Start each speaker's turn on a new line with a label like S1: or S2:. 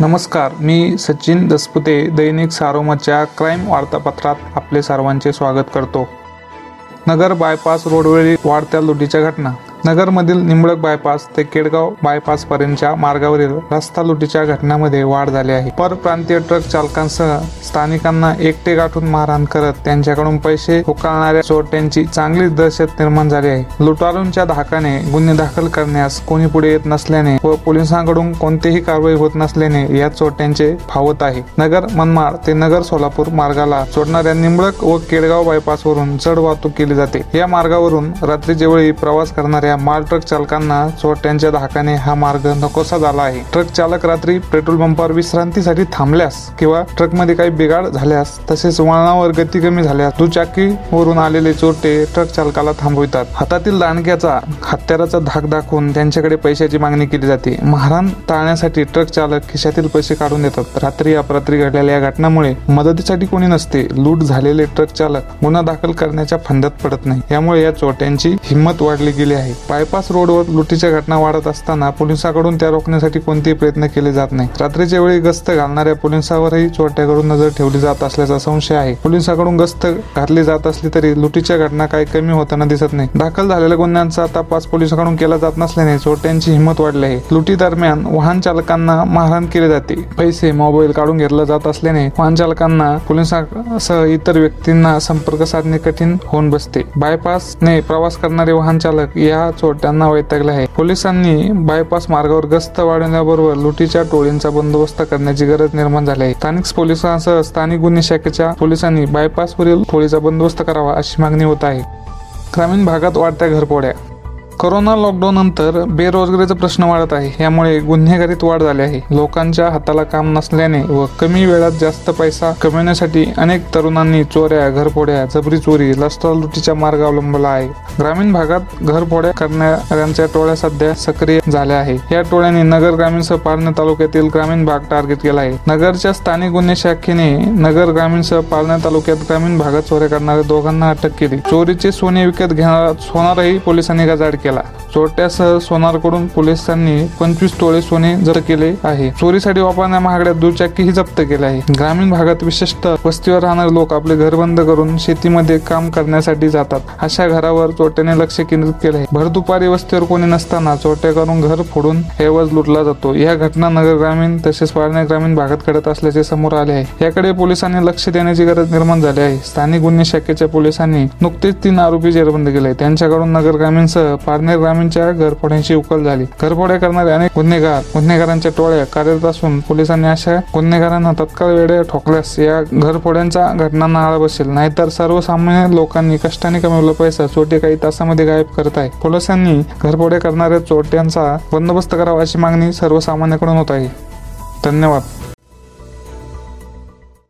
S1: नमस्कार मी सचिन दसपुते दैनिक सारोमच्या क्राईम वार्तापत्रात आपले सर्वांचे स्वागत करतो. नगर बायपास रोडवरील वाढत्या लुटीच्या घटना नगरमधील निंबळक बायपास ते केडगाव बायपास पर्यंतच्या मार्गावरील रस्ता लुटीच्या घटनांमध्ये वाढ झाली आहे. परप्रांतीय ट्रक चालकांसह स्थानिकांना एकटे गाठून मारहाण करत त्यांच्याकडून पैसे उकळणाऱ्या चोरट्यांची चांगली दहशत निर्माण झाली आहे. लुटारूंच्या धाकाने गुन्हे दाखल करण्यास कोणी पुढे येत नसल्याने व पोलिसांकडून कोणतीही कारवाई होत नसल्याने या चोरट्यांचे फावत आहे. नगर मनमाड ते नगर सोलापूर मार्गाला जोडणाऱ्या निंबळक व केडगाव बायपासवरून चढ वाहतूक केली जाते. या मार्गावरून रात्रीच्या वेळी प्रवास करणाऱ्या माल ट्रक चालकांना चोरट्यांच्या धाकाने हा मार्ग नकोसा झाला आहे. ट्रक चालक रात्री पेट्रोल पंपावर विश्रांतीसाठी थांबल्यास किंवा ट्रकमध्ये काही बिघाड झाल्यास तसेच वळणावर गती कमी झाल्यास दुचाकी वरून आलेले चोरटे ट्रक चालकाला थांबवितात. हातातील दांडक्याचा हत्याराचा धाक दाखवून त्यांच्याकडे पैशाची मागणी केली जाते. महाराण टाळण्यासाठी ट्रक चालक खिशातील पैसे काढून देतात. रात्री अपरात्री घडलेल्या या घटनामुळे मदतीसाठी कोणी नसते. लूट झालेले ट्रक चालक गुन्हा दाखल करण्याच्या फंद्यात पडत नाही. यामुळे या चोरट्यांची हिंमत वाढली गेली आहे. बायपास रोडवर लुटीच्या घटना वाढत असताना पोलिसांकडून त्या रोखण्यासाठी कोणतेही प्रयत्न केले जात नाही. रात्रीच्या वेळी गस्त घालणाऱ्या पोलिसांवरही चोरट्याकडून नजर ठेवली जात असल्याचा संशय आहे. पोलिसांकडून गस्त घातली जात असली तरी लुटीच्या घटना काही कमी होताना दिसत नाही. दाखल झालेल्या गुन्ह्यांचा तपास पोलिसांकडून केला जात नसल्याने चोरट्यांची हिंमत वाढली आहे. लुटी दरम्यान वाहन चालकांना मारहाण केले जाते. पैसे मोबाईल काढून घेतला जात असल्याने वाहन चालकांना पोलिसांसह इतर व्यक्तींना संपर्क साधणे कठीण होऊन बसते. बायपासने प्रवास करणारे वाहन चालक या चोरट्यांना वैतागले आहे. पोलिसांनी बायपास मार्गावर गस्त वाढवण्याबरोबर लुटीच्या टोळींचा बंदोबस्त करण्याची गरज निर्माण झाली आहे. स्थानिक पोलिसांसह स्थानिक गुन्हे शाखेच्या पोलिसांनी बायपासवरील टोळीचा बंदोबस्त करावा अशी मागणी होत आहे. ग्रामीण भागात वाढत्या घरपोड्या कोरोना लॉकडाऊन नंतर बेरोजगारीचा प्रश्न वाढत आहे. यामुळे गुन्हेगारीत वाढ झाली आहे. लोकांच्या हाताला काम नसल्याने व कमी वेळात जास्त पैसा कमविण्यासाठी अनेक तरुणांनी चोऱ्या घरफोड्या जबरी चोरी लुटीचा मार्ग अवलंबला आहे. ग्रामीण भागात घरफोड्या करणाऱ्यांच्या टोळ्या सध्या सक्रिय झाल्या आहे. या टोळ्यांनी नगर ग्रामीण सह पालना तालुक्यातील ग्रामीण भाग टार्गेट केला आहे. नगरच्या स्थानिक गुन्हे शाखेने नगर ग्रामीण सह पालना तालुक्यात ग्रामीण भागात चोऱ्या करणाऱ्या दोघांना अटक केली. चोरीचे सोने विकत घेणारा सोनारही पोलिसांनी गजाड केला. केला. चोरट्यासह सोनारकडून पोलिसांनी पंचवीस तोळे सोने जप्त केले आहे. चोरीसाठी वापरण्या महागड्या दुचाकीही जप्त केल्या आहे ग्रामीण भागात विशेषतः वस्तीवर राहणारे लोक आपले घर बंद करून शेतीमध्ये काम करण्यासाठी जातात. अशा घरावर चोरट्याने लक्ष केंद्रित केले आहे. भर दुपारी वस्तीवर कोणी नसताना चोरट्याकडून घर फोडून एवज लुटला जातो. या घटना नगर ग्रामीण तसेच पाळण्या ग्रामीण भागात घडत असल्याचे समोर आले आहे. याकडे पोलिसांनी लक्ष देण्याची गरज निर्माण झाली आहे. स्थानिक गुन्हे शाखेच्या पोलिसांनी नुकतेच तीन आरोपी जेरबंद केले त्यांच्याकडून नगर ग्रामीणसह पारनेर ग्रामीणच्या घरफोड्यांची उकल झाली. घरफोड्या करणारे अनेक गुन्हेगार गुन्हेगारांच्या टोळ्या कार्यरत असून पोलिसांनी अशा गुन्हेगारांना तत्काळ वेळे ठोकल्यास या घरफोड्यांच्या घटनांना आळा बसेल. नाहीतर सर्वसामान्य लोकांनी कष्टाने कमवला पैसा चोटे काही तासामध्ये गायब करत आहे पोलिसांनी घरफोड्या करणाऱ्या चोट्यांचा बंदोबस्त करावा अशी मागणी सर्वसामान्यांकडून होत आहे. धन्यवाद.